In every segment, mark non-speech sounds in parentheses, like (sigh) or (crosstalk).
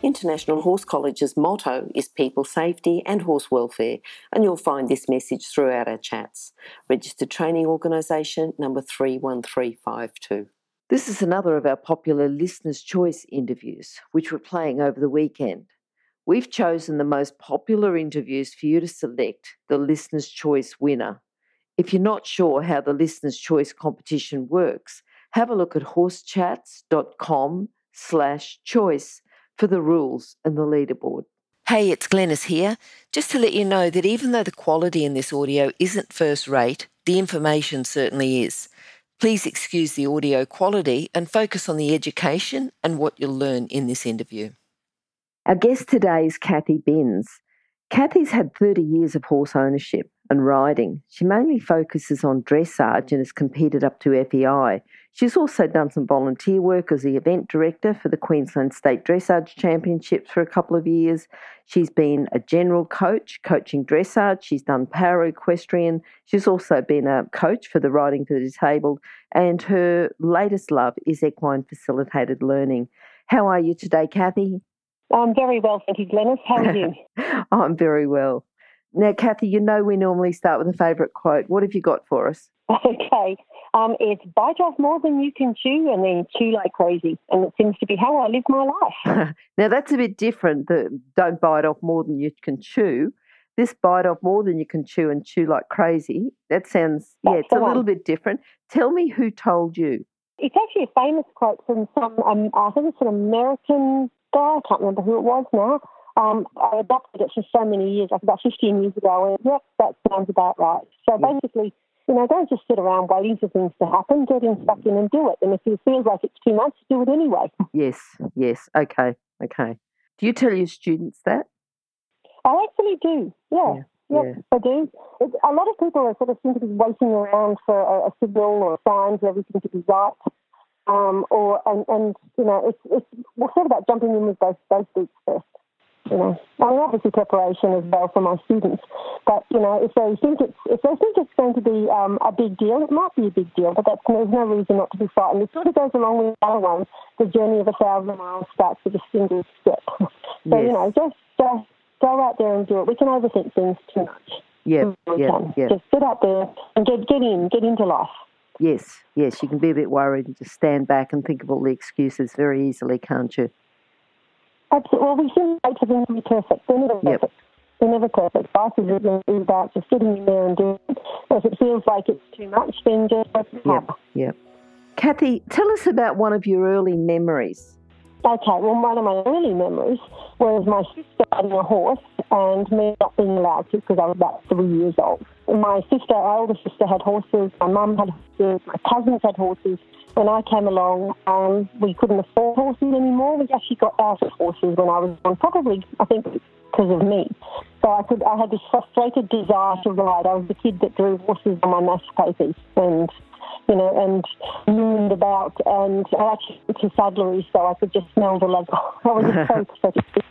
International Horse College's motto is people safety and horse welfare, and you'll find this message throughout our chats. Registered Training Organisation number 31352. This is another of our popular Listener's Choice interviews, which we're playing over the weekend. We've chosen the most popular interviews for you to select the Listener's Choice winner. If you're not sure how the Listener's Choice competition works, have a look at horsechats.com slash choice for the rules and the leaderboard. Hey, it's Glenys here. Just to let you know that even though the quality in this audio isn't first rate, the information certainly is. Please excuse the audio quality and focus on the education and what you'll learn in this interview. Our guest today is Cathy Binz. Cathy's had 30 years of horse ownership and riding. She mainly focuses on dressage and has competed up to FEI. She's also done some volunteer work as the event director for the Queensland State Dressage Championships for a couple of years. She's been a general coach, coaching dressage. She's done para equestrian. She's also been a coach for the Riding for the Disabled. And her latest love is equine facilitated learning. How are you today, Cathy? I'm very well, thank you, Glenys. How are you? (laughs) I'm very well. Now, Cathy, you know we normally start with a favourite quote. What have you got for us? (laughs) Okay. Um, it's bite off more than you can chew and then chew like crazy. And it seems to be how I live my life. (laughs) now, that's a bit different. The don't bite off more than you can chew. This bite off more than you can chew and chew like crazy. That sounds, that's yeah, it's a one. little bit different. Tell me who told you. It's actually a famous quote from some, um, I think it's an American guy, I can't remember who it was now. Um, I adopted it for so many years, like about 15 years ago, and yep, that sounds about right. So basically, you know, don't just sit around waiting for things to happen. Get in, stuck in, and do it. And if it feels like it's too much, do it anyway. (laughs) Yes, yes. Okay, okay. Do you tell your students that? I actually do. Yeah. yeah. Yeah. I do. It, a lot of people are sort of seem to be waiting around for a, a signal or a sign for everything to be right. Um, or and, and you know, it's it's we're sort of about jumping in with both both feet first you know, I mean, obviously preparation as well for my students. But you know, if they think it's if they think it's going to be um, a big deal, it might be a big deal. But that's, there's no reason not to be frightened. It sort of goes along with the other one. The journey of a thousand miles starts with a single step. (laughs) so yes. you know, just just go out there and do it. We can overthink things too much. Yeah, yeah, yeah. Just get out there and get get in, get into life. Yes, yes, you can be a bit worried and just stand back and think of all the excuses very easily, can't you? Absolutely. Well, we shouldn't wait for them to be perfect. They're never perfect. Yep. They're never perfect. Bosses are about just getting in there and doing it. If it feels like it's too much, then just let it happen. Yep. Cathy, tell us about one of your early memories. Okay, well, one of my early memories was my sister riding a horse and me not being allowed to because I was about three years old. My sister, our older sister, had horses. My mum had horses. My cousins had horses when I came along, um, we couldn't afford horses anymore. We actually got out of horses when I was born, probably, I think, because of me. So I could, I had this frustrated desire to ride. I was the kid that drew horses on my math papers and, you know, and mooned about. And I actually went to saddlery so I could just smell the leather. (laughs) I was a (laughs) so pathetic.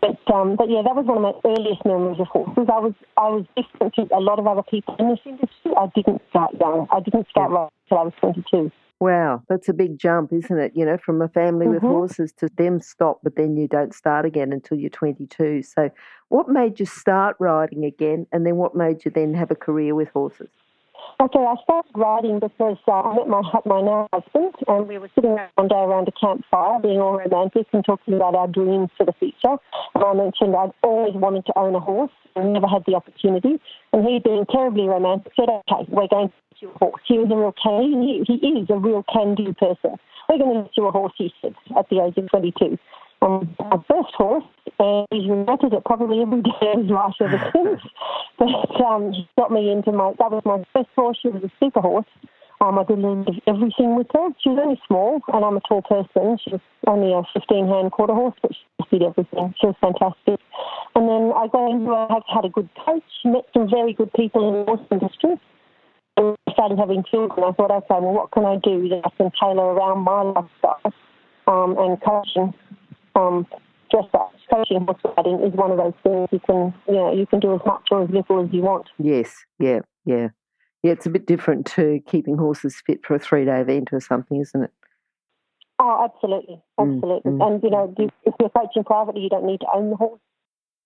But, um, but yeah, that was one of my earliest memories of horses. I was I was different to a lot of other people in this industry. I didn't start young. I didn't start right until I was 22. Wow, that's a big jump, isn't it? You know, from a family mm-hmm. with horses to them stop, but then you don't start again until you're 22. So, what made you start riding again, and then what made you then have a career with horses? Okay, I started riding because uh, I met my my now husband, and we were sitting one day around a campfire, being all romantic and talking about our dreams for the future. And I mentioned I'd always wanted to own a horse and never had the opportunity. And he, being terribly romantic, said, "Okay, we're going to get you a horse. He was a real can. He, he is a real can-do person. We're going to get you a horse, he said, at the age of 22. Um, my first horse, and he's regretted it probably every day of his life ever (laughs) since. But um, he got me into my, that was my first horse. She was a super horse. Um, I did a little everything with her. She was only small, and I'm a tall person. She was only a 15 hand quarter horse, but she did everything. She was fantastic. And then I got into I had had a good coach, met some very good people in the horse industry. And I started having children. I thought, okay, well, what can I do that I can tailor around my lifestyle um, and coaching? Um, dressage, coaching horse riding is one of those things you can, you know, you can do as much or as little as you want. Yes, yeah, yeah. Yeah, it's a bit different to keeping horses fit for a three day event or something, isn't it? Oh, absolutely, absolutely. Mm, mm, and you know, if you're coaching privately, you don't need to own the horse.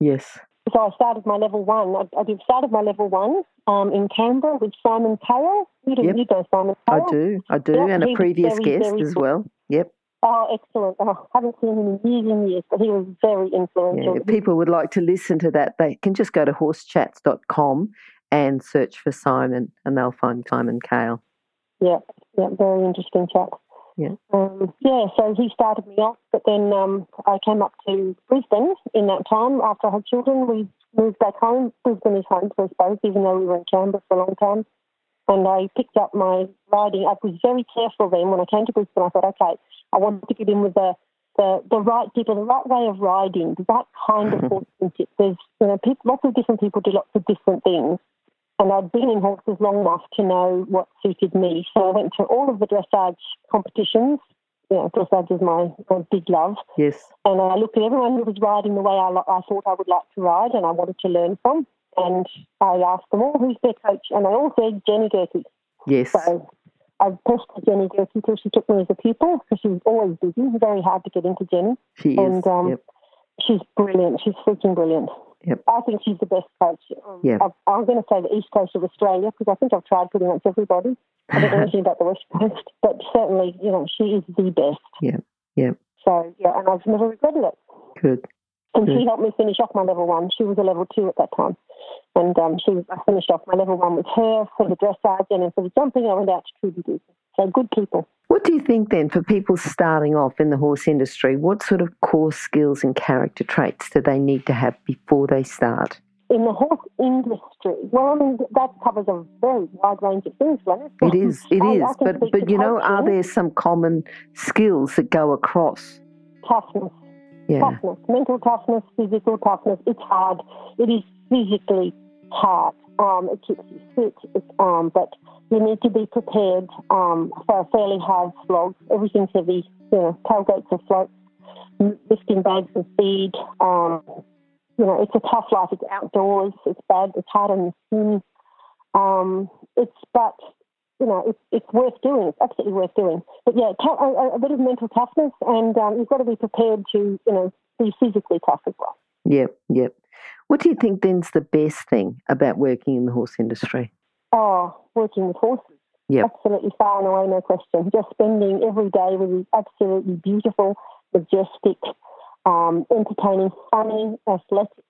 Yes. So I started my level one. I, I did started my level one um, in Canberra with Simon Cale. You, do, yep. you know Simon Cale. I do, I do, yep, and a previous very, guest very as well. Yep. Oh, excellent. Oh, I haven't seen him in years and years, but he was very influential. Yeah, if people would like to listen to that, they can just go to horsechats.com and search for Simon, and they'll find Simon Cale. Yeah, yeah, very interesting chat. Yeah. Um, yeah, so he started me off, but then um, I came up to Brisbane in that time after I had children. We moved back home. Brisbane is home to us both, even though we were in Canberra for a long time. And I picked up my riding. I was very careful then when I came to Brisbane. I thought, okay, I wanted to get in with the the, the right people, the right way of riding, the right kind of mm-hmm. horsemanship. There's you know people, lots of different people do lots of different things, and I'd been in horses long enough to know what suited me. So I went to all of the dressage competitions. You know, dressage is my, my big love. Yes. And I looked at everyone who was riding the way I, I thought I would like to ride, and I wanted to learn from. And I asked them all who's their coach, and they all said Jenny Gerke. Yes. So I pestered Jenny Gerke till she took me as a pupil because she was always busy. Very hard to get into Jenny. She and, is. Um, yep. She's brilliant. She's freaking brilliant. Yep. I think she's the best coach. Um, yep. i am going to say the east coast of Australia because I think I've tried pretty much everybody. I don't know (laughs) anything about the west coast, but certainly, you know, she is the best. Yeah, yeah. So yeah, and I've never regretted it. Good. And Good. she helped me finish off my level one. She was a level two at that time, and um, she I finished off my level one with her for the dressage, and then for the jumping, I went out to Duke. So good people. What do you think then for people starting off in the horse industry? What sort of core skills and character traits do they need to have before they start? In the horse industry, well, I mean, that covers a very wide range of things, Glenys. It is, it I, is. I but, but you know, are there some common skills that go across? Toughness. Yeah. Toughness. Mental toughness, physical toughness. It's hard. It is physically hard. Um, it keeps you fit. It's, um, but you need to be prepared um, for a fairly hard slog. Everything's heavy, you know, tailgates and floats, lifting bags of feed. Um, you know, it's a tough life. It's outdoors. It's bad. It's hard on the skin. Um, it's but you know, it's, it's worth doing. It's absolutely worth doing. But yeah, a bit of mental toughness, and um, you've got to be prepared to, you know, be physically tough as well. Yep, yep. What do you think then's the best thing about working in the horse industry? Oh, working with horses. Yep. Absolutely far and away, no question. Just spending every day with these absolutely beautiful, majestic, um, entertaining, funny, athletic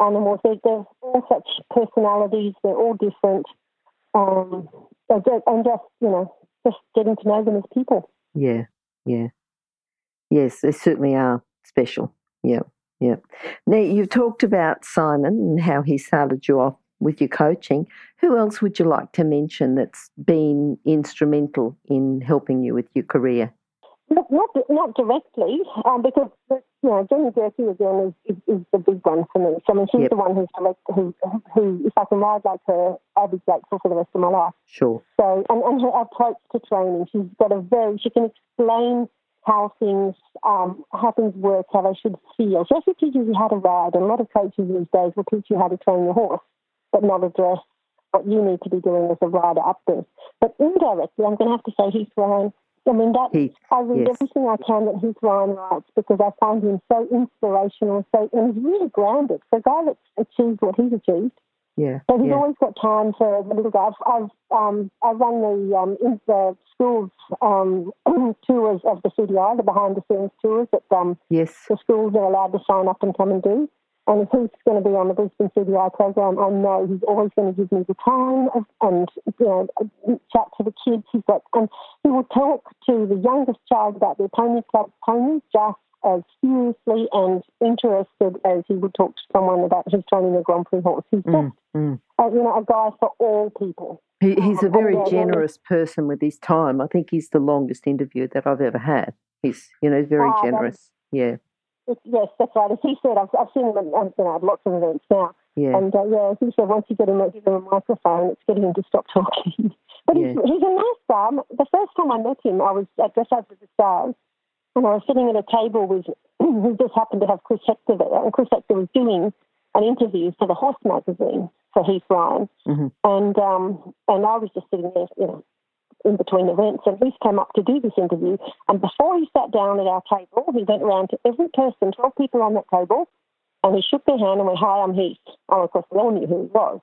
animals. They're, they're, all such personalities. They're all different. Um, and just, you know, just getting to know them as people. Yeah, yeah. Yes, they certainly are special. Yeah, yeah. Now, you've talked about Simon and how he started you off with your coaching. Who else would you like to mention that's been instrumental in helping you with your career? Not not, not directly, um, because you know Jenny Gerke again is, is, is, the big one for me. So I mean, she's yep. the one who's direct, who who if I can ride like her, I'll be grateful for the rest of my life. Sure. So and, and her approach to training, she's got a very she can explain how things um, how things work, how they should feel. So she actually teaches you how to ride, and a lot of coaches these days will teach you how to train your horse but not address what you need to be doing as a rider up there. But indirectly, I'm going to have to say Heath Ryan. I mean, that Heath, I read yes. everything I can that Heath Ryan writes because I find him so inspirational, so and he's really grounded. For a guy that's achieved what he's achieved, yeah, so he's yeah. always got time for the little guy. I've, I've um, I run the um, in the schools um, (clears throat) tours of the CDI, the behind the scenes tours that um, yes. the schools are allowed to sign up and come and do. And if he's going to be on the Brisbane CDI program, I know he's always going to give me the time and you know chat to the kids. He's got and he will talk to the youngest child about their pony club ponies just as seriously and interested as he would talk to someone about his training a Grand Prix horse. He's Mm, just, mm. uh, you know, a guy for all people. He, he's a very generous person with his time. I think he's the longest interview that I've ever had. He's, you know, very that- generous. Yeah, yes, that's right. As he said, I've, I've seen him at, you know, at lots of events now. yeah, And uh, yeah, he said once you get him, give him a microphone, it's getting him to stop talking. (laughs) but he's, Yeah. he's a nice guy. The first time I met him, I was at Dressage with the Stars, and I was sitting at a table with (clears throat) who just happened to have Chris Hector there, and Chris Hector was doing an interview for the Horse magazine for Heath Ryan, Mhm. and um, and I was just sitting there, you know, in between events, and Heath came up to do this interview, and before he sat down at our table, he went around to every person, twelve people on that table, and he shook their hand and went, "Hi, I'm Heath." Oh, of course, we all knew who he was.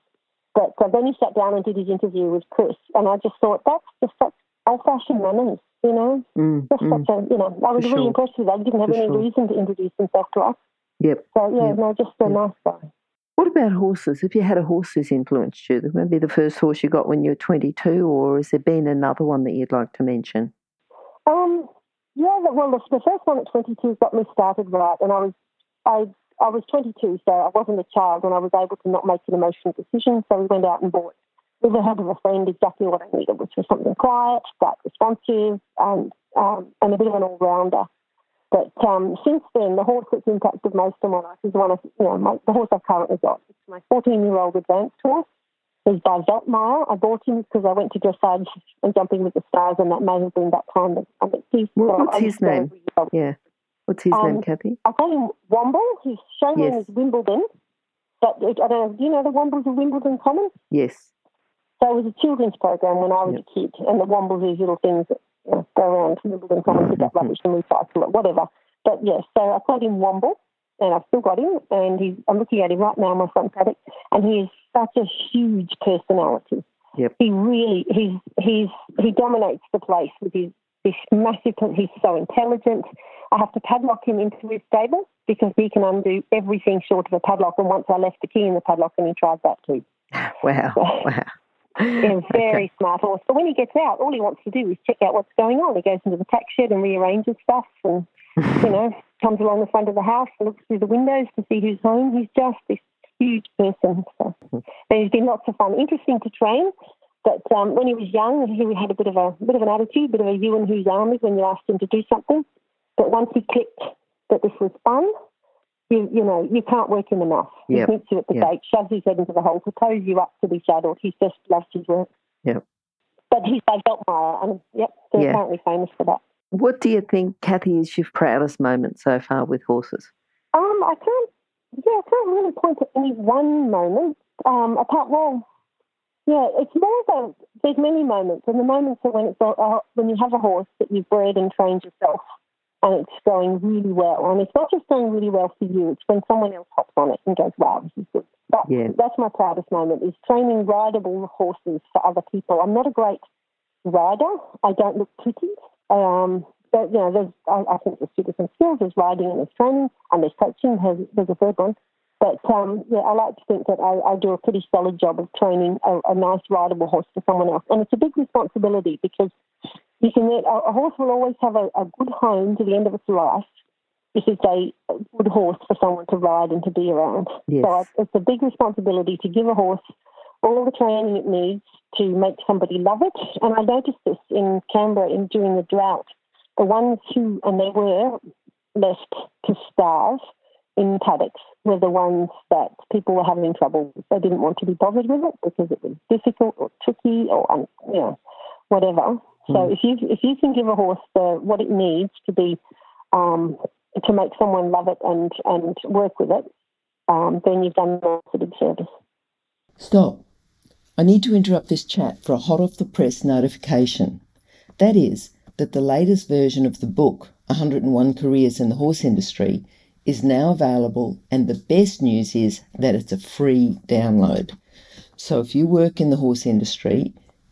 But uh, then he sat down and did his interview with Chris, and I just thought that's just such old-fashioned manners, you know. mm, Just mm. such a, you know, I was really sure. impressed with that. He didn't have For any sure. reason to introduce himself to us. Yep. So yeah, Yep. no, just a Yep. nice guy. What about horses? Have you had a horse who's influenced you? Maybe the first horse you got when you were 22, or has there been another one that you'd like to mention? Um, yeah, well, the, the first one at 22 got me started right, and I was, I, I was 22, so I wasn't a child, and I was able to not make an emotional decision. So we went out and bought, with the help of a friend, exactly what I needed, which was something quiet, but responsive, and um, and a bit of an all-rounder. But um, since then, the horse that's impacted most on my life is one of, you know, my, the horse I've currently got. It's my 14-year-old advanced horse. He's by Weltmeyer. I bought him because I went to dressage and jumping with the stars, and that may have been that time that I met. What- So what's his used to go name? Yeah. What's his name, Um, Cathy? I call him Womble. His show name Yes. is Wimbledon. But I don't know, do you know the Wombles of Wimbledon Common? Yes. So it was a children's program when I was a kid, and the Wombles these little things that you know, go around Wimbledon Common, pick up rubbish and recycle it, whatever. But yes, so I called him Womble, and I've still got him, and he's, I'm looking at him right now in my front paddock, and he is such a huge personality. Yep. He really, he's, he's, he dominates the place with his, this massive, he's so intelligent. I have to padlock him into his stable because he can undo everything short of a padlock. And once I left the key in the padlock, and he tried that too. Wow. Wow. He's (laughs) a very Okay. smart horse. But when he gets out, all he wants to do is check out what's going on. He goes into the tack shed and rearranges stuff and, (laughs) you know, comes along the front of the house and looks through the windows to see who's home. He's just this huge person. So (laughs) he's been lots of fun. Interesting to train. But um, when he was young, he had a bit of a bit of an attitude, bit of a you and who's army when you asked him to do something. But once he clicked that this was fun, you you know you can't work him enough. Yep. He meets you at the Yep. gate, shoves his head into the hole to pose you up to be saddled. He just loves his work. Yep. But he's by Weltmeyer, and yep, they're Yeah. apparently famous for that. What do you think, Cathy, is your proudest moment so far with horses? Um, I can't, yeah, I can't really point to any one moment. Um, apart, well, yeah, it's more of a, there's many moments, and the moments are when it's uh, when you have a horse that you've bred and trained yourself, and it's going really well. And it's not just going really well for you; it's when someone else hops on it and goes, "Wow, this is good." That, Yeah. That's my proudest moment: is training rideable horses for other people. I'm not a great rider. I don't look pretty. Um, but you know, there's I, I think there's two different skills: there's riding and there's training, and there's coaching. There's, there's a third one. But um, yeah, I like to think that I, I do a pretty solid job of training a, a nice rideable horse for someone else, and it's a big responsibility because you can a, a horse will always have a, a good home to the end of its life if it's a good horse for someone to ride and to be around. Yes. So it's a big responsibility to give a horse all the training it needs to make somebody love it. And I noticed this in Canberra in, during the drought. The ones who, and they were left to starve in paddocks, were the ones that people were having trouble with. They didn't want to be bothered with it because it was difficult or tricky or, you know, whatever. So if you if you can give a horse the what it needs to be um, to make someone love it and and work with it, um, then you've done a big service. Stop. I need to interrupt this chat for a hot off the press notification. That is, that the latest version of the book, 101 Careers in the Horse Industry, is now available, and the best news is that it's a free download. So if you work in the horse industry,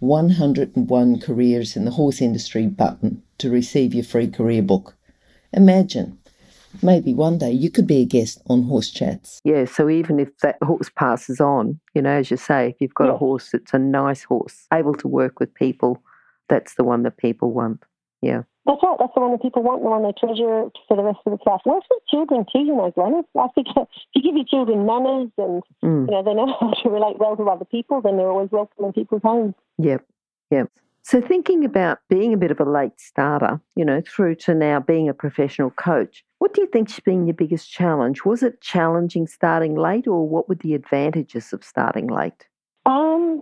101 Careers in the Horse Industry button to receive your free career book. Imagine, maybe one day you could be a guest on Horse Chats. Yeah, so even if that horse passes on, you know, as you say, if you've got Yeah. a horse that's a nice horse, able to work with people, that's the one that people want. Yeah. That's right. That's the one that people want, the one they treasure for the rest of its life. Works with children too, you know, Glenn. I think (laughs) if you give your children manners and Mm. you know they know (laughs) how to relate well to other people, then they're always welcome in people's homes. Yep. Yep. So thinking about being a bit of a late starter, you know, through to now being a professional coach, what do you think's been your biggest challenge? Was it challenging starting late or what were the advantages of starting late? Um,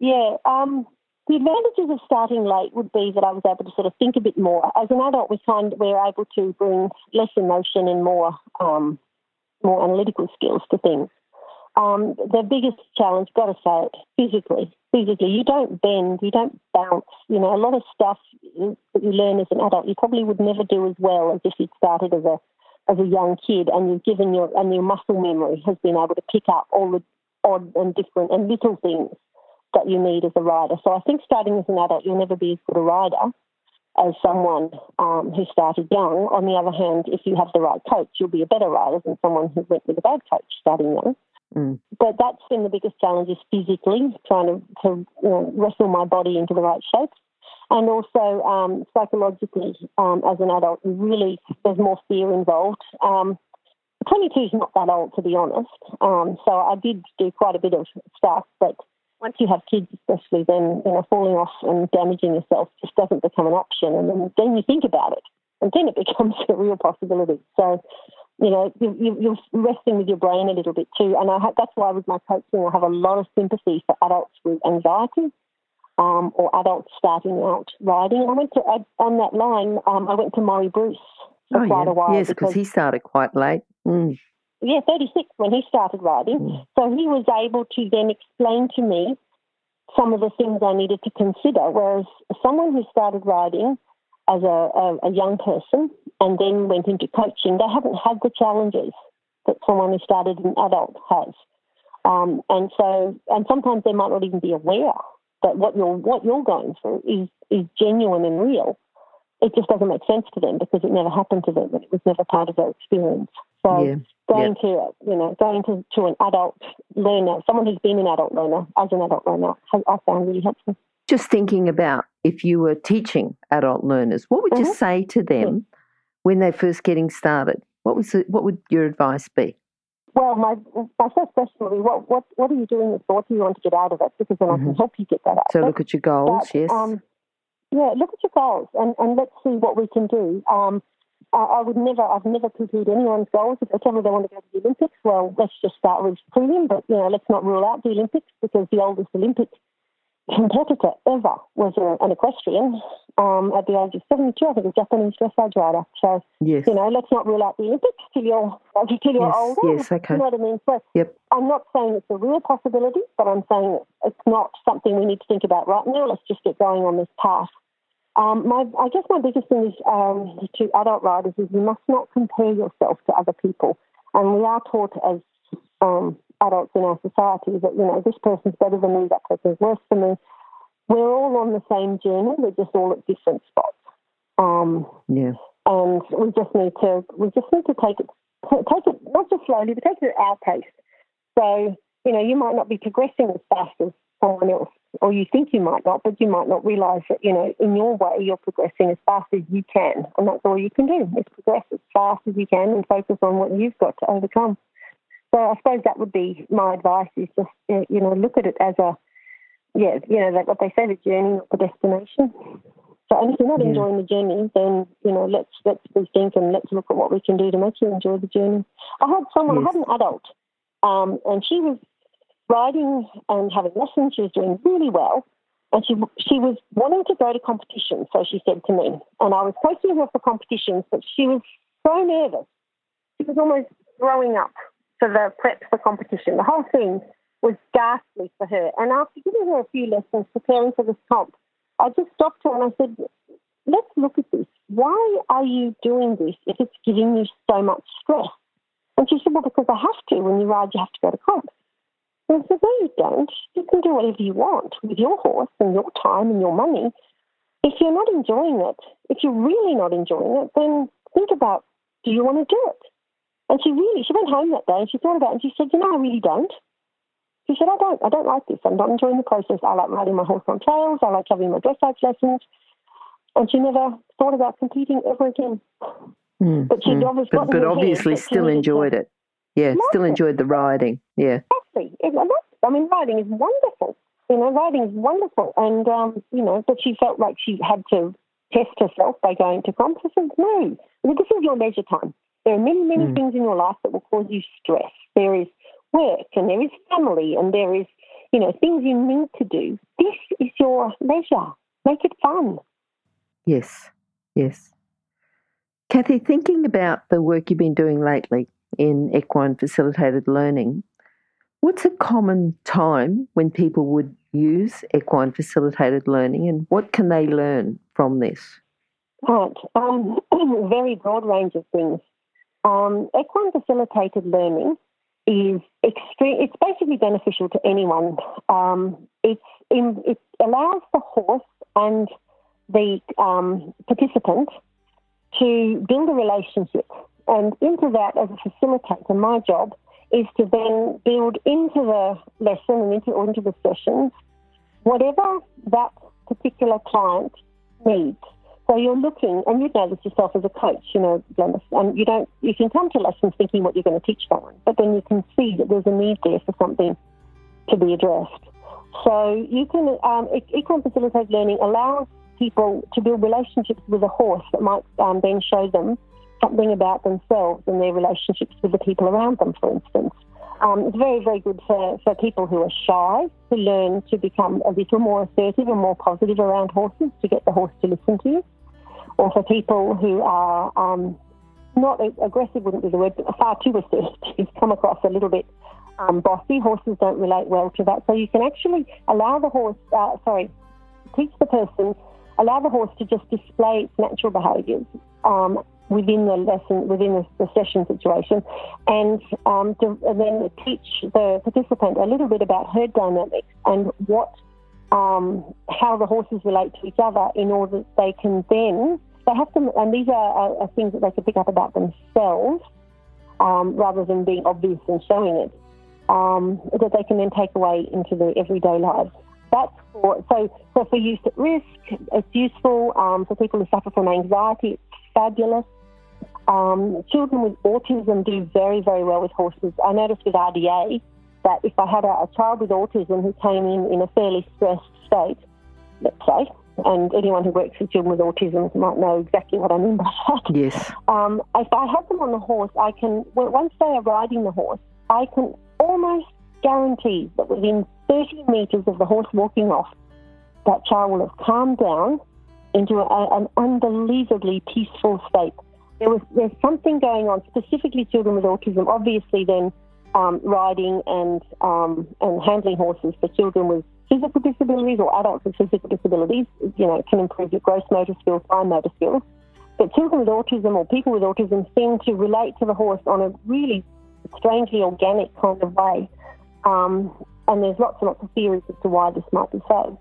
yeah. Um, the advantages of starting late would be that I was able to sort of think a bit more. As an adult, we find we're able to bring less emotion and more um, more analytical skills to things. Um, the biggest challenge, got to say it, physically. Physically, you don't bend, you don't bounce. You know, a lot of stuff that you learn as an adult, you probably would never do as well as if you'd started as a as a young kid, and you've given your and your muscle memory has been able to pick up all the odd and different and little things that you need as a rider. So I think starting as an adult, you'll never be as good a rider as someone um, who started young. On the other hand, if you have the right coach, you'll be a better rider than someone who went with a bad coach starting young. Mm. But that's been the biggest challenge is physically trying to, to you know, wrestle my body into the right shape. And also um, psychologically, um, as an adult, you really there's more fear involved. Um, 22 is not that old, to be honest. Um, so I did do quite a bit of stuff, but once you have kids, especially, then you know falling off and damaging yourself just doesn't become an option, and then then you think about it, and then it (laughs) becomes a real possibility. So, you know, you, you, you're wrestling with your brain a little bit too, and I ha- that's why with my coaching, I have a lot of sympathy for adults with anxiety. Um, or adults starting out riding. I went to on that line. Um, I went to Maury Bruce for Oh, quite yeah. a while yes, because he started quite late. Mm. Yeah, 36 when he started riding. Mm. So he was able to then explain to me some of the things I needed to consider. Whereas someone who started riding as a, a, a young person and then went into coaching, they haven't had the challenges that someone who started an adult has. Um, and so, and sometimes they might not even be aware that what you're what you're going through is is genuine and real. It just doesn't make sense to them because it never happened to them and it was never part of their experience. So Yeah. Going to you know going to, to an adult learner, someone who's been an adult learner as an adult learner, has, I found really helpful. Just thinking about if you were teaching adult learners, what would you Mhm. say to them when they're first getting started? What was it, what would your advice be? Well, my my first question would be, what what what are you doing this for? What do you want to get out of it? Because then I can Mhm. help you get that out. So look at your goals, But, yes. Um, yeah, look at your goals and, and let's see what we can do. Um, I, I would never, I've never poo-pooed anyone's goals. If they tell me they want to go to the Olympics, well, let's just start with prelim. But you know, let's not rule out the Olympics because the oldest Olympic competitor ever was a, an equestrian um, at the age of 72. I think a Japanese dressage rider. So yes. you know, let's not rule out the Olympics till you're till you're Yes, older. yes, okay. You know what I mean? So Yep. I'm not saying it's a real possibility, but I'm saying it's not something we need to think about right now. Let's just get going on this path. Um, my, I guess my biggest thing is um, to adult riders is you must not compare yourself to other people. And we are taught as um, adults in our society that, you know, this person's better than me, that person's worse than me. We're all on the same journey, we're just all at different spots. Um, yeah. and we just need to we just need to take it take it not just slowly but take it at our pace. So you know you might not be progressing as fast as someone else, or you think you might not, but you might not realise that you know in your way you're progressing as fast as you can, and that's all you can do is progress as fast as you can and focus on what you've got to overcome. So I suppose that would be my advice: is just you know look at it as a yeah you know like what they say the journey not the destination. So and if you're not Yeah. enjoying the journey, then you know let's let's rethink and let's look at what we can do to make you enjoy the journey. I had someone, I had an adult, um, and she was riding and having lessons. She was doing really well, and she she was wanting to go to competitions. So she said to me, and I was coaching her for competitions, but she was so nervous. She was almost throwing up for the prep for competition. The whole thing was ghastly for her. And after giving her a few lessons preparing for this comp, I just stopped her and I said, let's look at this. Why are you doing this if it's giving you so much stress? And she said, well, because I have to. When you ride, you have to go to comp. And I said, no, you don't. You can do whatever you want with your horse and your time and your money. If you're not enjoying it, if you're really not enjoying it, then think about, do you want to do it? And she really, she went home that day and she thought about it and she said, you know, I really don't. She said, I don't, I don't like this. I'm not enjoying the process. I like riding my horse on trails. I like having my dressage lessons. And she never thought about competing ever again. Mm, but she mm. obviously, but, but obviously still enjoyed it. Yeah, still enjoyed the riding. Yeah. Exactly. I mean, riding is wonderful. You know, riding is wonderful. And, um, you know, but she felt like she had to test herself by going to competitions. No, this is your leisure time. There are many, many mm. things in your life that will cause you stress. There is work and there is family and there is, you know, things you need to do. This is your leisure. Make it fun. Yes, yes. Cathy, thinking about the work you've been doing lately in equine facilitated learning, what's a common time when people would use equine facilitated learning and what can they learn from this? Right, um, (clears throat) very broad range of things. Um, equine facilitated learning is extreme. It's basically beneficial to anyone. Um, in, it allows the horse and the um, participant to build a relationship, and into that, as a facilitator, my job is to then build into the lesson and into, into the sessions whatever that particular client needs. So you're looking, and you know this yourself as a coach, you know, Glenys, and you don't, you can come to lessons thinking what you're going to teach someone, but then you can see that there's a need there for something to be addressed. So you can, um, equine facilitated learning allows people to build relationships with a horse that might um, then show them something about themselves and their relationships with the people around them, for instance. Um, it's very, very good for, for people who are shy to learn to become a little more assertive and more positive around horses to get the horse to listen to you or for people who are um, not aggressive, wouldn't be the word, but far too assertive, come across a little bit um, bossy. Horses don't relate well to that. So you can actually allow the horse, uh, sorry, teach the person, allow the horse to just display its natural behaviours um, within the lesson, within the, the session situation, and, um, to, and then teach the participant a little bit about herd dynamics and what um, how the horses relate to each other in order that they can then they have to, and these are, are, are things that they can pick up about themselves um, rather than being obvious and showing it, um, that they can then take away into their everyday lives. That's for, so, so for youth at risk, it's useful. Um, for people who suffer from anxiety, it's fabulous. Um, children with autism do very, very well with horses. I noticed with RDA that if I had a, a child with autism who came in in a fairly stressed state, let's say, and anyone who works with children with autism might know exactly what I mean by that. Yes. Um, if I have them on the horse, I can, once they are riding the horse, I can almost guarantee that within 30 metres of the horse walking off, that child will have calmed down into a, an unbelievably peaceful state. There was there's something going on, specifically children with autism. Obviously, then um, riding and um, and handling horses for children with physical disabilities or adults with physical disabilities, you know, can improve your gross motor skills, fine motor skills. But children with autism or people with autism seem to relate to the horse on a really strangely organic kind of way. Um, and there's lots and lots of theories as to why this might be so.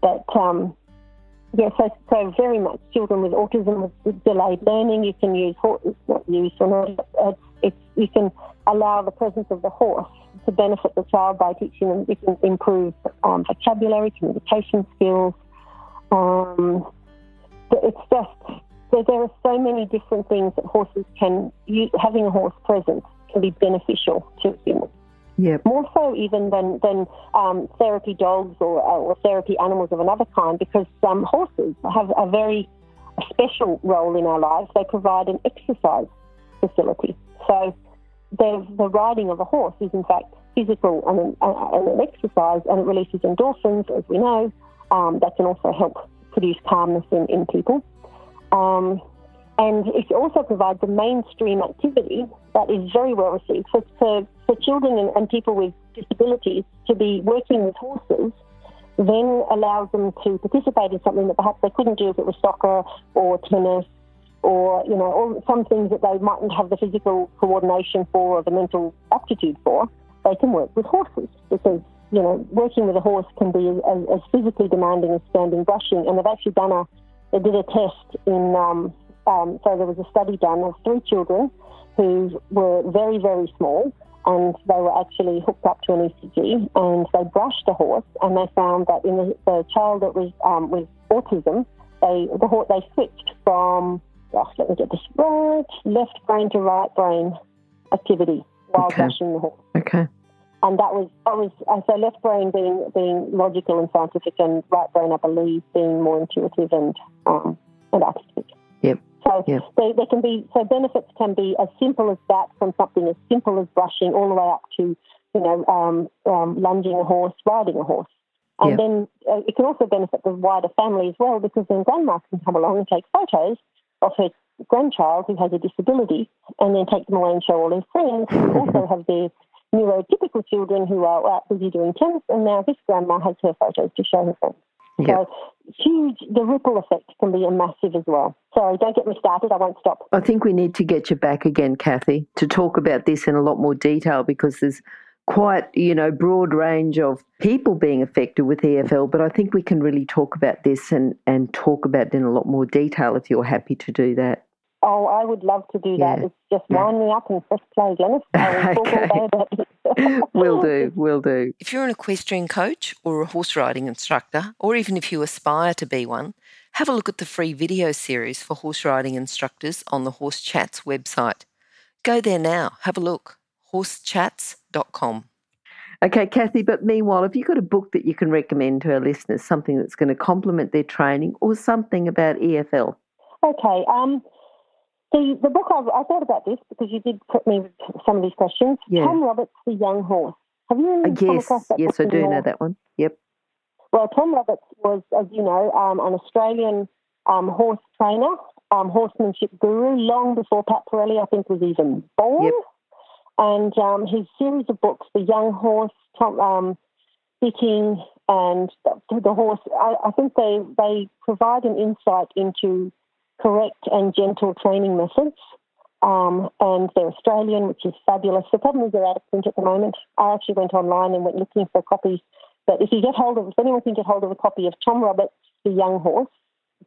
But um, yeah, so, so very much children with autism with delayed learning, you can use horse, not use not, it's, you can allow the presence of the horse to benefit the child by teaching them different improved um, vocabulary, communication skills. Um, it's just there, there are so many different things that horses can use, having a horse present can be beneficial to humans. More so even than than um, therapy dogs or, uh, or therapy animals of another kind, because um, horses have a very special role in our lives. They provide an exercise facility. So the, the riding of a horse is in fact physical and an, uh, and an exercise, and it releases endorphins, as we know, um, that can also help produce calmness in, in people. Um, and it also provides a mainstream activity that is very well received for, for, for children and, and people with disabilities to be working with horses then allows them to participate in something that perhaps they couldn't do if it was soccer or tennis or you know, some things that they mightn't have the physical coordination for or the mental aptitude for, they can work with horses because you know working with a horse can be as, as physically demanding as standing brushing. And they've actually done a they did a test in um, um, so there was a study done of three children who were very very small and they were actually hooked up to an ECG and they brushed a horse and they found that in the, the child that was um, with autism, they the horse they switched from gosh, let me get this right, left brain to right brain activity while Okay. brushing the horse. Okay. And that was I was so left brain being being logical and scientific and right brain I believe being more intuitive and um, and artistic. Yep. So Yep. they, they can be so benefits can be as simple as that from something as simple as brushing all the way up to you know um, um, lunging a horse, riding a horse, and Yep. then uh, it can also benefit the wider family as well because then grandma can come along and take photos of her grandchild who has a disability, and then take them away and show all her friends who (laughs) also have their neurotypical children who are out busy doing tennis, and now this grandma has her photos to show her friends. So huge, the ripple effect can be a massive as well. Sorry, don't get me started. I won't stop. I think we need to get you back again, Cathy, to talk about this in a lot more detail because there's quite, you know, broad range of people being affected with EFL, but I think we can really talk about this and, and talk about it in a lot more detail if you're happy to do that. Oh, I would love to do that. Yeah. It's just Yeah. wind me up and press play, Glenys. I will talk all day about this. (laughs) Will do, will do. If you're an equestrian coach or a horse riding instructor, or even if you aspire to be one, have a look at the free video series for horse riding instructors on the Horse Chats website. Go there now, have a look. horsechats.com. Okay, Cathy, but meanwhile, have you got a book that you can recommend to our listeners, something that's going to complement their training or something about EFL? Okay. Um, the the book I, I thought about this because you did put me with some of these questions. Yeah. Tom Roberts, The Young Horse. Have you Uh, come yes, across that yes, I do know that one. Yep. Well, Tom Roberts was, as you know, um, an Australian um, horse trainer, um, horsemanship guru, long before Pat Parelli, I think, was even born. Yep. And um, his series of books, The Young Horse, Tom, um, Sitting, and the, the Horse, I, I think they, they provide an insight into correct and gentle training methods. Um, and they're Australian, which is fabulous. The problem is they're out of print at the moment. I actually went online and went looking for copies. But if you get hold of, if anyone can get hold of a copy of Tom Roberts' The Young Horse,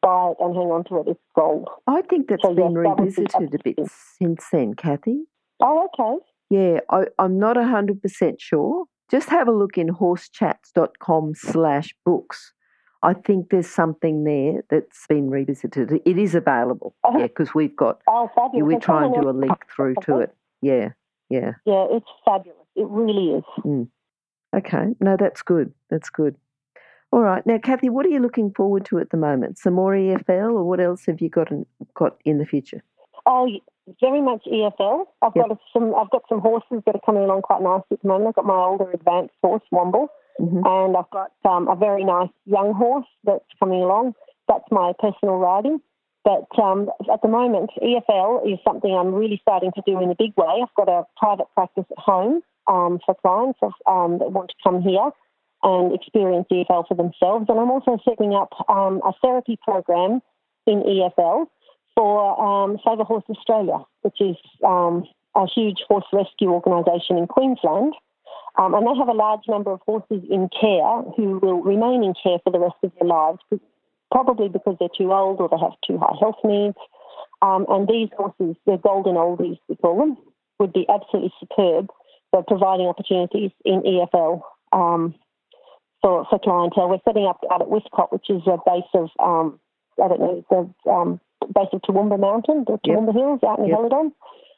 buy it and hang on to it. It's gold. I think that's So, been yes, that be revisited a bit since then, Cathy. Oh, okay. Yeah, I, I'm not 100% sure. Just have a look in horsechats.com slash books. I think there's something there that's been revisited. It is available, Oh. yeah, because we've got, Oh, fabulous. yeah, we And try and someone do a link through to it. Yeah, yeah. Yeah, it's fabulous. It really is. Hmm. Okay, no, that's good. That's good. All right, now, Cathy, what are you looking forward to at the moment? Some more EFL, or what else have you got in, got in the future? Oh, very much EFL. I've Yep. got some. I've got some horses that are coming along quite nicely at the moment. I've got my older advanced horse, Womble, hmm and I've got um, a very nice young horse that's coming along. That's my personal riding. But um, at the moment, EFL is something I'm really starting to do in a big way. I've got a private practice at home um, for clients um, that want to come here and experience EFL for themselves. And I'm also setting up um, a therapy program in EFL for um, Save a Horse Australia, which is a huge horse rescue organisation in Queensland. Um, and they have a large number of horses in care who will remain in care for the rest of their lives, probably because they're too old or they have too high health needs. Um, and these horses, they're golden oldies, we call them, would be absolutely superb for providing opportunities in EFL um, for, for clientele. We're setting up out at Withcott, which is a base of, um, I don't know, the um, base of Toowoomba Mountain, the Yep. Toowoomba Hills out in Yep. Helidon.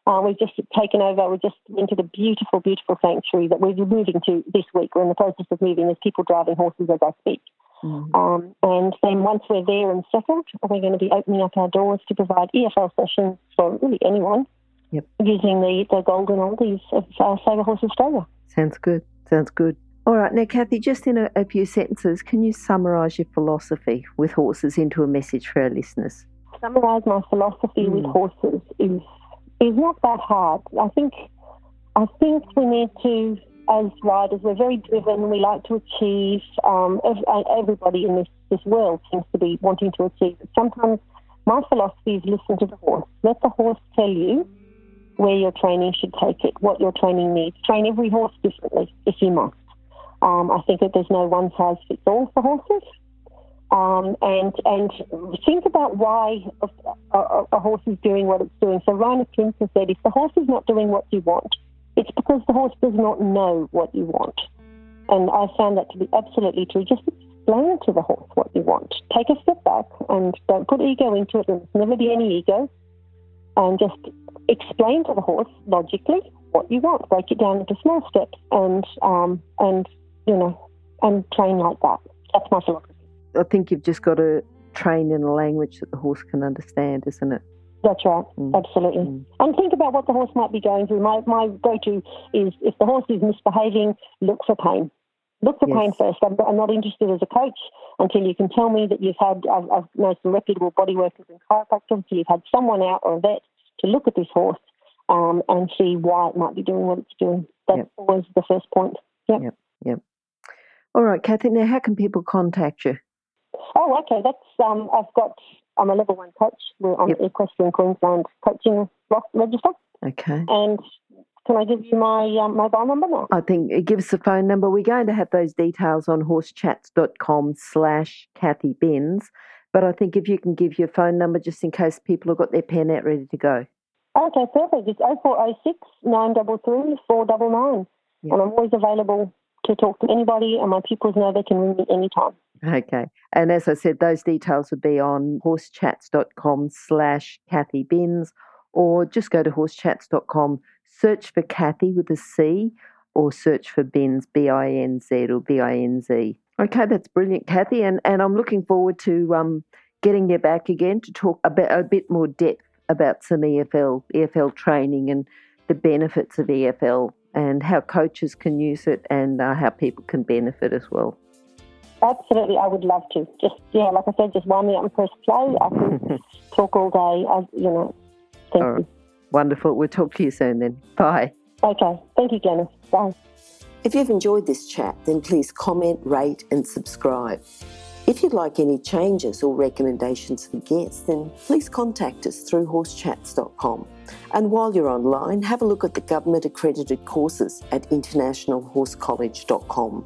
Uh, we've just taken over. We just entered a beautiful, beautiful sanctuary that we're moving to this week. We're in the process of moving. There's people driving horses as I speak. Mm-hmm. Um, and then once we're there and settled, we're going to be opening up our doors to provide EFL sessions for really anyone Yep. using the, the golden oldies of uh, Save a Horse Australia. Sounds good. Sounds good. All right, now, Cathy, just in a, a few sentences, can you summarise your philosophy with horses into a message for our listeners? Summarise my philosophy with Mm. horses is is not that hard. I think I think we need to, as riders, we're very driven. We like to achieve. Um, uh, everybody in this, this world seems to be wanting to achieve. But sometimes My philosophy is listen to the horse. Let the horse tell you where your training should take it, what your training needs. Train every horse differently if you must. Um, I think that there's no one size fits all for horses. Um, and and think about why a, a, a, horse is doing what it's doing. So Reiner Klimke said, if the horse is not doing what you want, it's because the horse does not know what you want. And I found that to be absolutely true. Just explain to the horse what you want. Take a step back and don't put ego into it. There's never be any ego. And just explain to the horse logically what you want. Break it down into small steps and um, and you know and train like that. That's my philosophy. I think you've just got to train in a language that the horse can understand, isn't it? That's right, mm. absolutely. Mm. And think about what the horse might be going through. My, my go to is if the horse is misbehaving, look for pain. Look for yes. pain first. I'm, I'm, not interested as a coach until you can tell me that you've had, I've, I've known some reputable body workers and chiropractors, until you've had someone out or a vet to look at this horse um, and see why it might be doing what it's doing. That's yep. always the first point. Yep. Yep. Yep. All right, Cathy. Now, how can people contact you? Oh, okay. That's um, I've got. I'm a level one coach. We're on yep. the Equestrian Queensland coaching register. Okay. And can I give you my um, mobile number now? I think it gives the phone number. We're going to have those details on horsechats.com slash Cathy Binz. But I think if you can give your phone number just in case people have got their pen out ready to go. Okay, perfect. It's 0406 933 499. Yep. And I'm always available to talk to anybody, and my pupils know they can ring me anytime. Okay. And as I said, those details would be on horsechats.com slash Cathy Binz, or just go to horsechats.com, search for Cathy with a C, or search for Binz, B I N Z or B I N Z. Okay, that's brilliant, Cathy. And, and I'm looking forward to um, getting you back again to talk about a bit more depth about some EFL, EFL training and the benefits of EFL and how coaches can use it and uh, how people can benefit as well. Absolutely, I would love to. Just yeah, like I said, just wind me up and press play. I can (laughs) talk all day. I, you know, thank all you. Right. Wonderful. We'll talk to you soon then. Bye. Okay. Thank you, Janice. Bye. If you've enjoyed this chat, then please comment, rate, and subscribe. If you'd like any changes or recommendations for guests, then please contact us through horsechats.com. And while you're online, have a look at the government accredited courses at internationalhorsecollege.com.